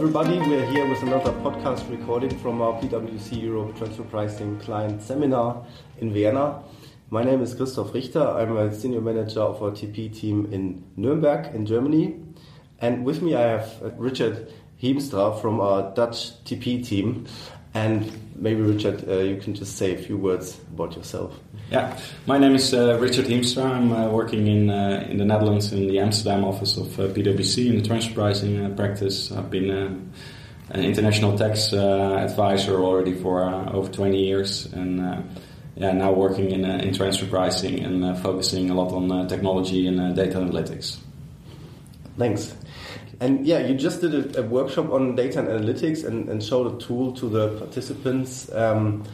everybody. We're here with another podcast recording from our PwC Europe Transfer Pricing Client Seminar in Vienna. My name is Christoph Richter. I'm a senior manager of our TP team in Nuremberg in Germany. And with me I have Richard Heemstra from our Dutch TP team. And maybe Richard, uh, you can just say a few words about yourself. Yeah, my name is uh, Richard Heemstra. I'm uh, working in uh, in the Netherlands in the Amsterdam office of uh, PwC in the transfer pricing uh, practice. I've been an international tax advisor already for over 20 years, and yeah, now working in in transfer pricing and focusing a lot on technology and data analytics. Thanks. And yeah, you just did a, a workshop on data and analytics and, and, showed a tool to the participants. Um,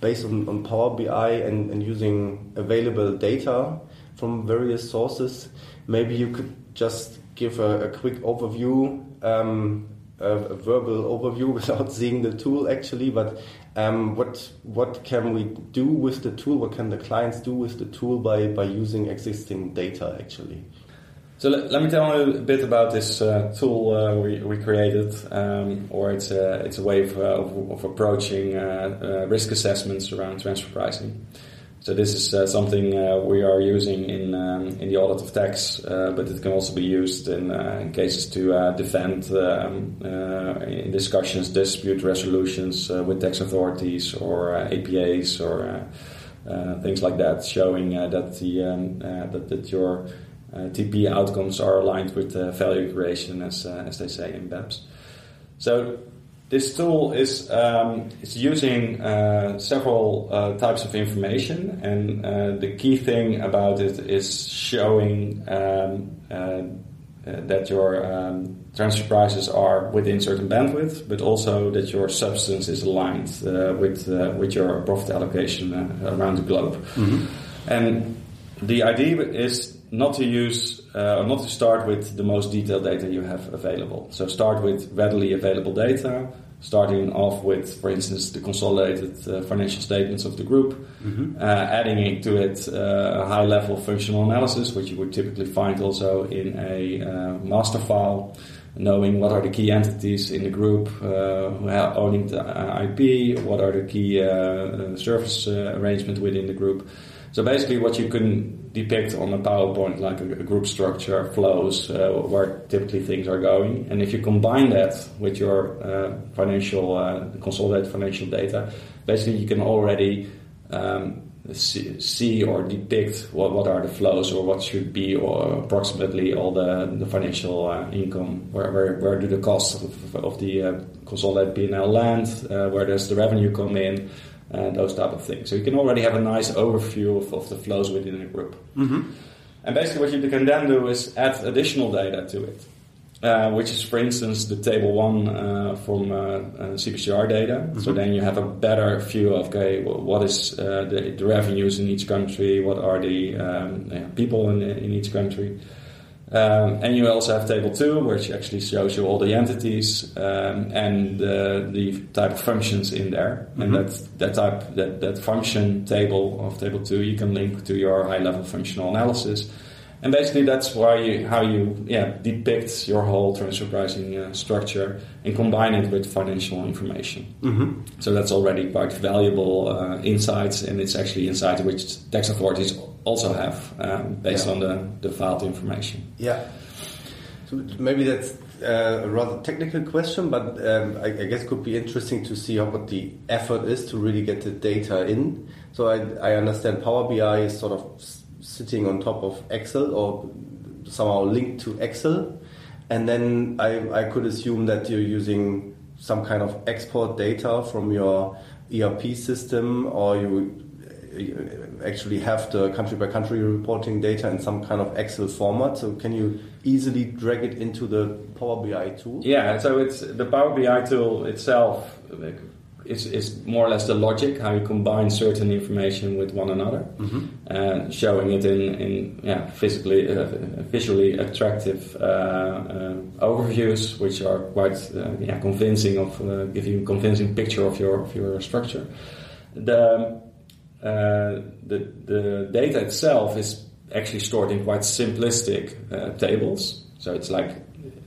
based on, on Power BI and, and using available data from various sources. Maybe you could just give a, a quick overview, um, a, a, verbal overview without seeing the tool actually, but um, what what can we do with the tool? What can the clients do with the tool by, by using existing data actually? So let, me tell you a bit about this uh, tool uh, we, we created, um, or it's a, it's a way of, uh, of, of approaching uh, uh, risk assessments around transfer pricing. So this is uh, something we are using in um, in the audit of tax, but it can also be used in, in cases to defend um, in discussions, dispute resolutions with tax authorities or APAs or things like that, showing that the um, that, that your uh, TP outcomes are aligned with value creation, as, uh, as they say in BEPS. So this tool is um, is using uh, several uh, types of information, and uh, the key thing about it is showing um, uh, that your um, transfer prices are within certain bandwidth, but also that your substance is aligned with with your profit allocation around the globe. Mm-hmm. And the idea is not to use uh, or not to start with the most detailed data you have available. So start with readily available data, starting off with, for instance, the consolidated uh, financial statements of the group, mm-hmm. uh, adding to it uh, a high level functional analysis, which you would typically find also in a uh, master file. Knowing what are the key entities in the group who uh, owning the IP, what are the key service arrangement within the group, so basically, what you can depict on a PowerPoint, like a, group structure, flows, uh, where typically things are going, and if you combine that with your uh, financial, uh, consolidated financial data, basically you can already um, see, see, or depict what, what are the flows or what should be or approximately all the, the financial uh, income, where, where, where do the costs of, of the uh, consolidated P&L land, uh, where does the revenue come in, and those type of things. So you can already have a nice overview of, of the flows within a group. Mm-hmm. And basically, what you can then do is add additional data to it, uh, which is, for instance, the table one uh, from uh, uh CBCR data. Mm-hmm. So then you have a better view of okay, well, what is uh, the, the, revenues in each country, what are the um, people in, in each country. Um, and you also have table two, which actually shows you all the entities um, and uh, the type of functions in there. Mm-hmm. And that that type that that function table of table two you can link to your high level functional analysis. And basically, that's why you, how you yeah depict your whole transfer pricing uh, structure and combine it with financial information. Mm-hmm. So that's already quite valuable uh, insights, and it's actually insights which tax authorities also have um, based yeah. on the, the filed information. Yeah. So maybe that's uh, a rather technical question, but um, I, I, guess could be interesting to see how, what the effort is to really get the data in. So I, I understand Power BI is sort of sitting on top of Excel or somehow linked to Excel, and then I, I could assume that you're using some kind of export data from your ERP system, or you uh, actually have the country by country reporting data in some kind of Excel format. So can you easily drag it into the Power BI tool? Yeah, so it's the Power BI tool itself is, is more or less the logic how you combine certain information with one another, mm-hmm. and showing it in, in yeah physically uh, visually attractive uh, uh, overviews, which are quite uh, yeah convincing of uh, give you a convincing picture of your of your structure. The uh, the, the data itself is actually stored in quite simplistic uh, tables. So it's like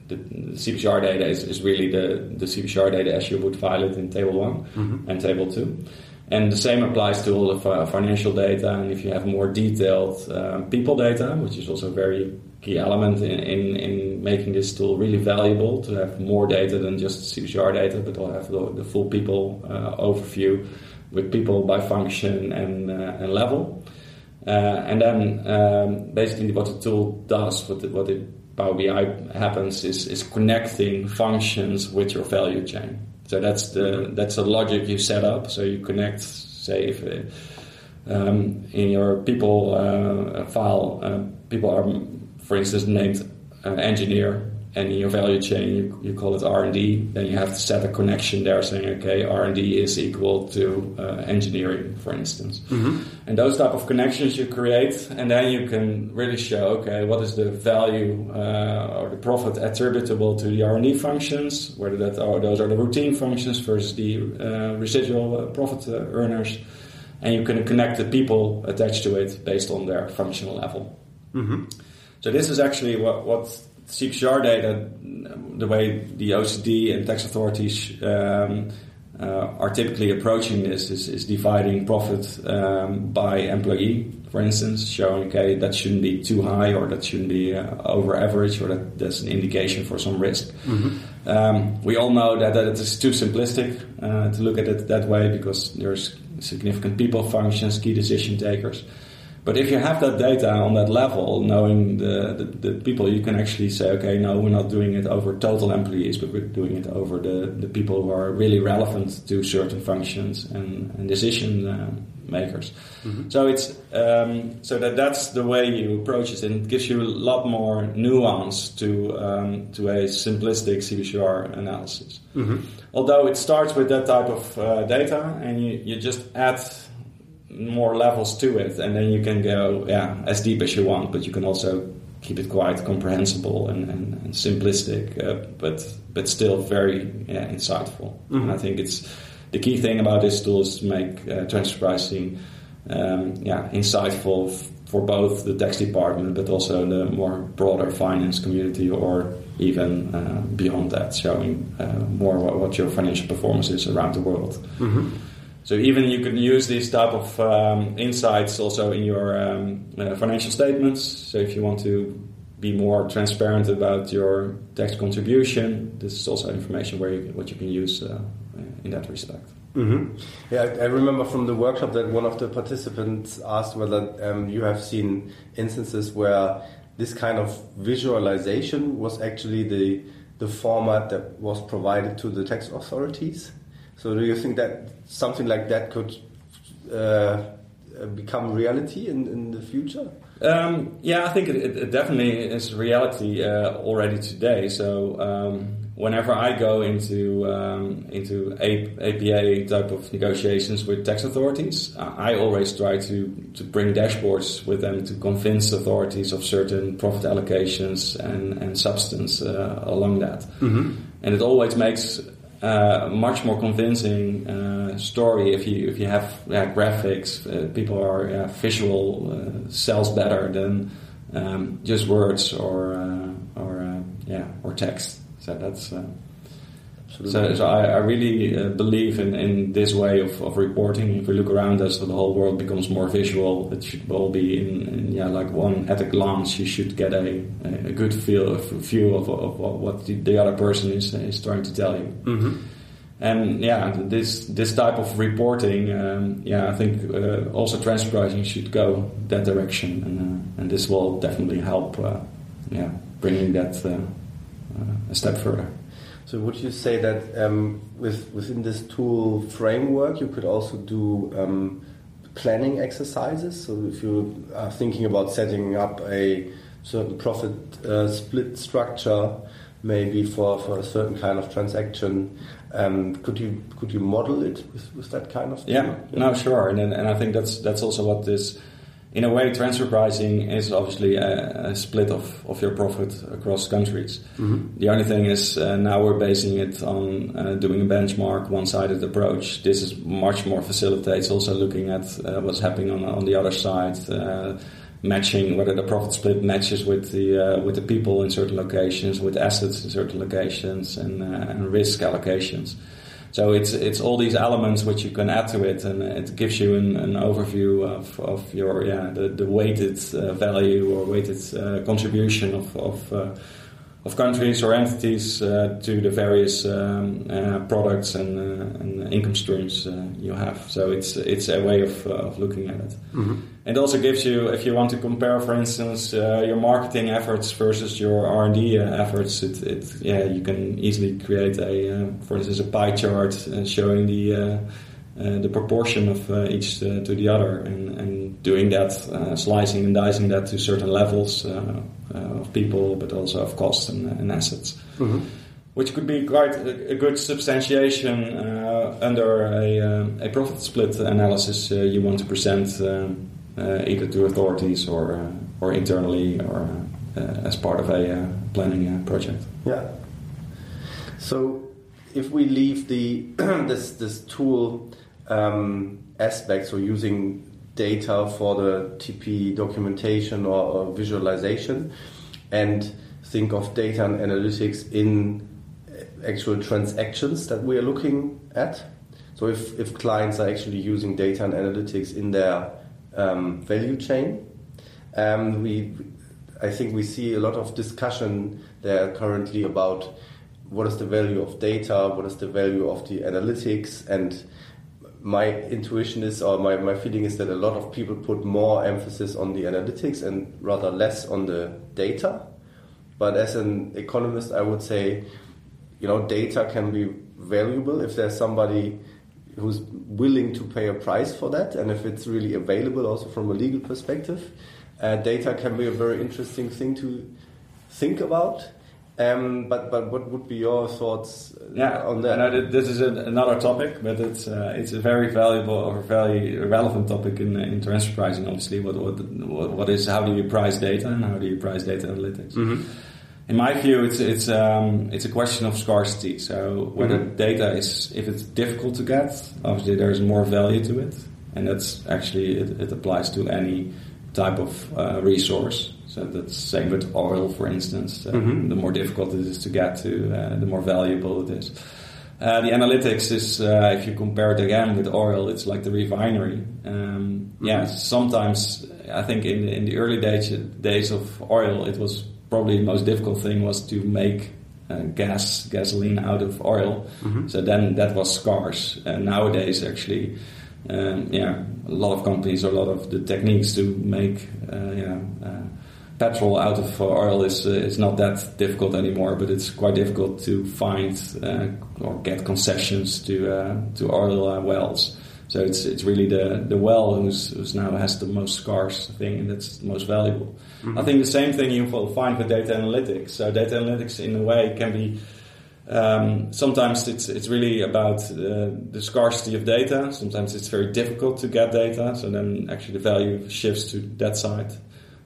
the, CBCR data is, is really the, the CBCR data as you would file it in table one Mm-hmm. and table two. And the same applies to all the fi- financial data. And if you have more detailed uh, people data, which is also a very key element in, in, in making this tool really valuable, to have more data than just CBCR data, but to have the, the full people uh, overview with people by function and, uh, and level. Uh, and then um, basically what the tool does, what, the, what it Power BI happens is, is connecting functions with your value chain. So that's the that's the logic you set up. So you connect, say, if um, in your people uh, file, uh, people are, for instance, named uh, engineer, and in your value chain you, you call it R and D. Then you have to set a connection there, saying, okay, R and D is equal to uh, engineering, for instance. And those type of connections you create, and then you can really show, okay, what is the value uh, or the profit attributable to the R and D functions, whether that are those are the routine functions versus the uh, residual uh, profit uh, earners, and you can connect the people attached to it based on their functional level. So this is actually what, what CBCR data, the way the OECD and tax authorities um, uh, are typically approaching this is, is dividing profit um, by employee, for instance, showing okay that shouldn't be too high or that shouldn't be uh, over average or that that's an indication for some risk. Um, we all know that, that it is too simplistic uh, to look at it that way because there's significant people functions, key decision takers. But if you have that data on that level, knowing the, the, the, people, you can actually say, okay, no, we're not doing it over total employees, but we're doing it over the, the people who are really relevant to certain functions and, and decision uh, makers. So it's um, so that that's the way you approach it, and it gives you a lot more nuance to um, to a simplistic CBCR analysis. Although it starts with that type of uh, data, and you, you just add more levels to it, and then you can go yeah as deep as you want, but you can also keep it quite comprehensible and, and, and simplistic, uh, but but still very yeah, insightful. And I think it's the key thing about this tool is to make uh, transfer pricing um, yeah insightful f- for both the tax department, but also the more broader finance community, or even uh, beyond that, showing uh, more what, what your financial performance is around the world. So even you can use these type of um, insights also in your um, uh, financial statements. So if you want to be more transparent about your tax contribution, this is also information where you, what you can use uh, in that respect. hmm Yeah, I, I remember from the workshop that one of the participants asked whether um, you have seen instances where this kind of visualization was actually the the format that was provided to the tax authorities. So, do you think that something like that could uh, become reality in, in the future? Um, yeah, I think it, it, it definitely is reality uh, already today. So um, whenever I go into um, into A- APA type of negotiations with tax authorities, I always try to to bring dashboards with them to convince authorities of certain profit allocations and and substance uh, along that. And it always makes uh, much more convincing uh, story if you if you have yeah, graphics. Uh, people are yeah, visual uh, sells better than um, just words or uh, or uh, yeah or text. So that's. Uh, so, so I, I really uh, believe in, in this way of, of reporting. If we look around us, the whole world becomes more visual. It should all be in, in yeah, like one at a glance. You should get a, a good feel of, view of, of, of what the, the other person is is trying to tell you. And yeah, this this type of reporting, um, yeah, I think uh, also transfer pricing should go that direction, and uh, and this will definitely help, uh, yeah, bringing that uh, uh, a step further. So would you say that um, with, within this tool framework you could also do um, planning exercises? So if you are thinking about setting up a certain profit uh, split structure, maybe for, for a certain kind of transaction, um, could you could you model it with, with that kind of thing? Yeah, no, sure, and and I think that's that's also what this, in a way, transfer pricing is obviously a, a split of, of your profit across countries. The only thing is uh, now we're basing it on uh, doing a benchmark, one-sided approach. This is much more facilitates also looking at uh, what's happening on on the other side. Uh, matching whether the profit split matches with the uh, with the people in certain locations, with assets in certain locations, and, uh, and risk allocations. So it's it's all these elements which you can add to it, and it gives you an, an overview of, of your yeah the, the weighted uh, value or weighted uh, contribution of, of uh, of countries or entities uh, to the various um, uh, products and, uh, and, income streams uh, you have. So it's it's a way of, uh, of looking at it. Mm-hmm. It also gives you, if you want to compare, for instance, uh, your marketing efforts versus your R and D efforts. It, it, yeah, you can easily create a, for instance, a pie chart showing the the proportion of each to the other, and, and doing that, slicing and dicing that to certain levels uh, of people, but also of costs and, and assets. Mm-hmm. Which could be quite a, a good substantiation uh, under a, uh, a profit split analysis you want to present um, either to authorities or, or internally or as part of a planning project. Yeah. So if we leave the this this tool um, aspect, so using data for the TP documentation or, or visualization and think of data and analytics in actual transactions that we are looking at. So if, if clients are actually using data and analytics in their um, value chain, um, we I think we see a lot of discussion there currently about what is the value of data, what is the value of the analytics, and my intuition is, or my, my feeling is that a lot of people put more emphasis on the analytics and rather less on the data. But as an economist, I would say, you know, data can be valuable if there's somebody who's willing to pay a price for that, and if it's really available also from a legal perspective. Uh, data can be a very interesting thing to think about. Um, but but what would be your thoughts uh, yeah, on that? No, this is a, another topic, but it's uh, it's a very valuable or very relevant topic in in transfer pricing. Obviously, what what what is how do you price data and how do you price data analytics? Mm-hmm. In my view, it's it's um, it's a question of scarcity. So whether mm-hmm. data is if it's difficult to get, obviously there's more value to it, and that's actually it, it applies to any type of uh, resource. So that's same with oil, for instance. Uh, mm-hmm. The more difficult it is to get to, uh, the more valuable it is. Uh, the analytics is, uh, if you compare it again with oil, it's like the refinery. Um, mm-hmm. Yeah, sometimes I think in in the early days days of oil, it was probably the most difficult thing was to make uh, gas gasoline out of oil. Mm-hmm. So then that was scarce. And nowadays, actually, um, yeah, a lot of companies, a lot of the techniques to make, uh, yeah petrol out of oil is uh, is not that difficult anymore, but it's quite difficult to find uh, or get concessions to uh, to oil uh, wells. So it's it's really the the well who's, who's now has the most scarce thing and that's most valuable. Mm-hmm. I think the same thing you will find with data analytics. So data analytics in a way can be um, sometimes it's it's really about uh, the scarcity of data. Sometimes it's very difficult to get data. So then actually the value shifts to that side.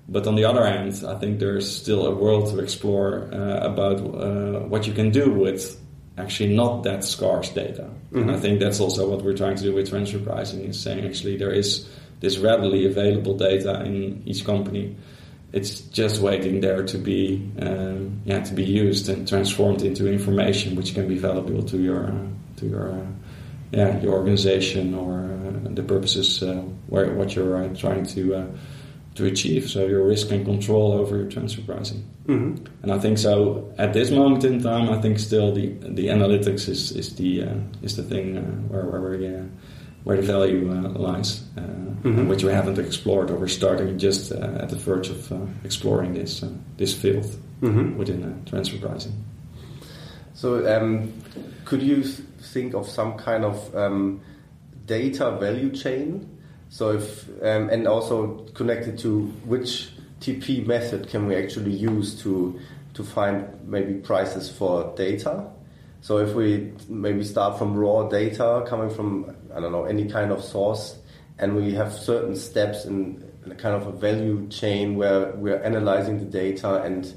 But on the other hand, I think there's still a world to explore uh, about uh, what you can do with actually not that scarce data. Mm-hmm. And I think that's also what we're trying to do with transfer pricing is saying actually there is this readily available data in each company. It's just waiting there to be um, yeah to be used and transformed into information which can be valuable to your uh, to your uh, yeah your organization or uh, the purposes uh, where what you're trying to to achieve. So your risk and control over your transfer pricing. Mm-hmm. And I think so at this moment in time, I think still the the analytics is is the uh, is the thing uh, where where we, uh, where the value uh, lies, uh, mm-hmm. which we haven't explored, or we're starting just uh, at the verge of exploring this this field mm-hmm. within transfer pricing. So, um, could you think of some kind of um, data value chain so if um, and also connected to which TP method can we actually use to to find maybe prices for data. So if we maybe start from raw data coming from I don't know any kind of source, and we have certain steps in, a kind of a value chain where we're analyzing the data and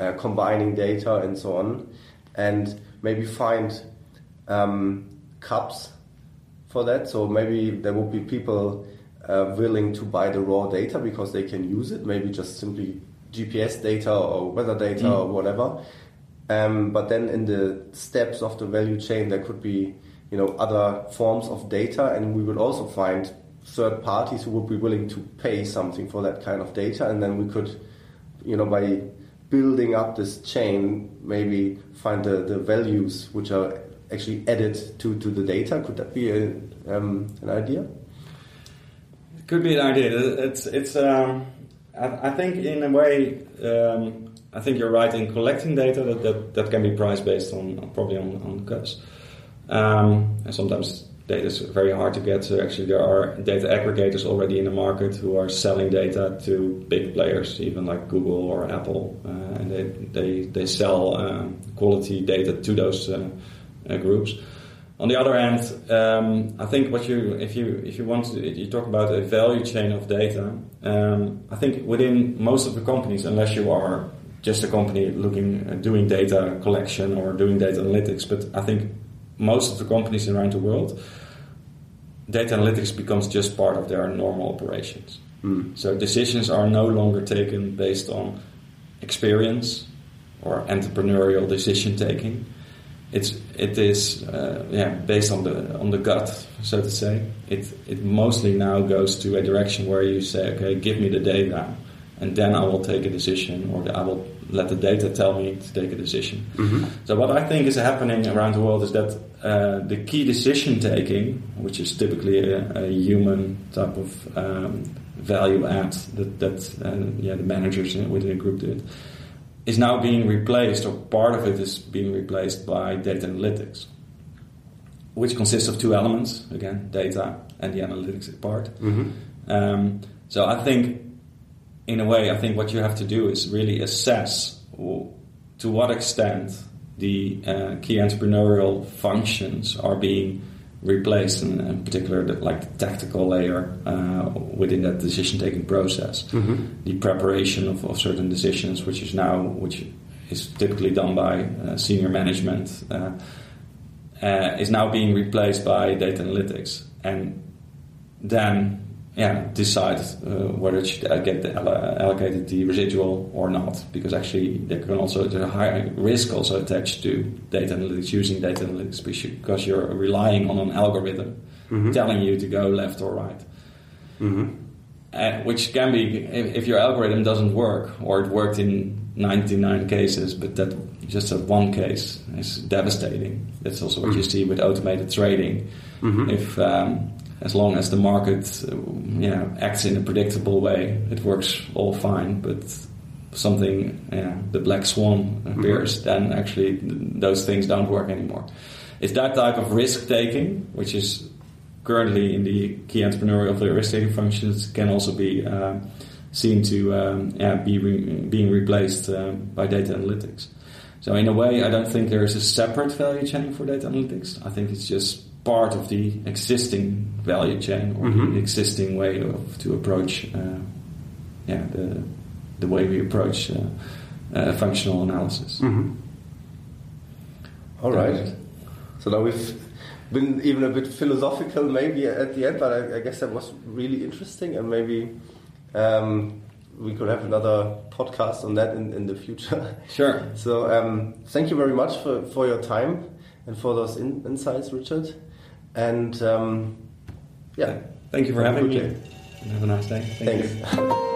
uh, combining data and so on, and maybe find um, CUPs for that. So maybe there would be people uh, willing to buy the raw data because they can use it, maybe just simply GPS data or weather data mm. or whatever. Um, but then in the steps of the value chain, there could be you know other forms of data, and we would also find third parties who would be willing to pay something for that kind of data, and then we could, you know, by building up this chain, maybe find the, the values which are actually added to, to the data. Could that be a, um, an idea? It could be an idea. It's it's. Um, I, I, think in a way, um, I think you're right in collecting data that that, that can be price based on probably on on cuts. Um, and sometimes data is very hard to get. So actually, there are data aggregators already in the market who are selling data to big players, even like Google or Apple, uh, and they they they sell um, quality data to those uh, groups. On the other hand, um, I think what you if you if you want to you talk about a value chain of data. Um, I think within most of the companies, unless you are just a company looking uh, doing data collection or doing data analytics, but I think most of the companies around the world, data analytics becomes just part of their normal operations. Mm. So decisions are no longer taken based on experience or entrepreneurial decision taking. It's it is uh, yeah based on the on the gut, so to say. It it mostly now goes to a direction where you say, okay, give me the data, and then I will take a decision, or I will let the data tell me to take a decision. Mm-hmm. So what I think is happening around the world is that uh, the key decision taking, which is typically a, a human type of um, value add that, that uh, yeah, the managers within a group did, is now being replaced, or part of it is being replaced by data analytics, which consists of two elements again, data and the analytics part. Mm-hmm. Um, so I think in a way, I think what you have to do is really assess to what extent the uh, key entrepreneurial functions are being replaced, and in particular, the, like the tactical layer uh, within that decision-taking process, mm-hmm. the preparation of, of, certain decisions, which is now which is typically done by uh, senior management, uh, uh, is now being replaced by data analytics, and then yeah, decide uh, whether it should get allocated the residual or not, because actually there can also there's a high risk also attached to data analytics using data analytics because you're relying on an algorithm mm-hmm. telling you to go left or right, mm-hmm. uh, which can be if, if, your algorithm doesn't work or it worked in 99 cases, but that just a one case is devastating. That's also what mm-hmm. you see with automated trading. Mm-hmm. If um, as long as the market uh, know, acts in a predictable way, it works all fine. But something, yeah, the black swan appears, mm-hmm. then actually those things don't work anymore. It's that type of risk taking, which is currently in the key entrepreneurial risk taking functions, can also be uh, seen to um, yeah, be re- being replaced uh, by data analytics. So in a way, I don't think there is a separate value chain for data analytics. I think it's just part of the existing value chain or mm-hmm. the existing way of to approach uh, yeah the the way we approach uh, uh, functional analysis. Mm-hmm. All right. So now we've been even a bit philosophical maybe at the end, but I, I guess that was really interesting and maybe um, we could have another podcast on that in, in the future. Sure. So um, thank you very much for, for your time and for those in, insights, Richard. And um, yeah. Thank you for having me. Have a nice day. Thank Thanks.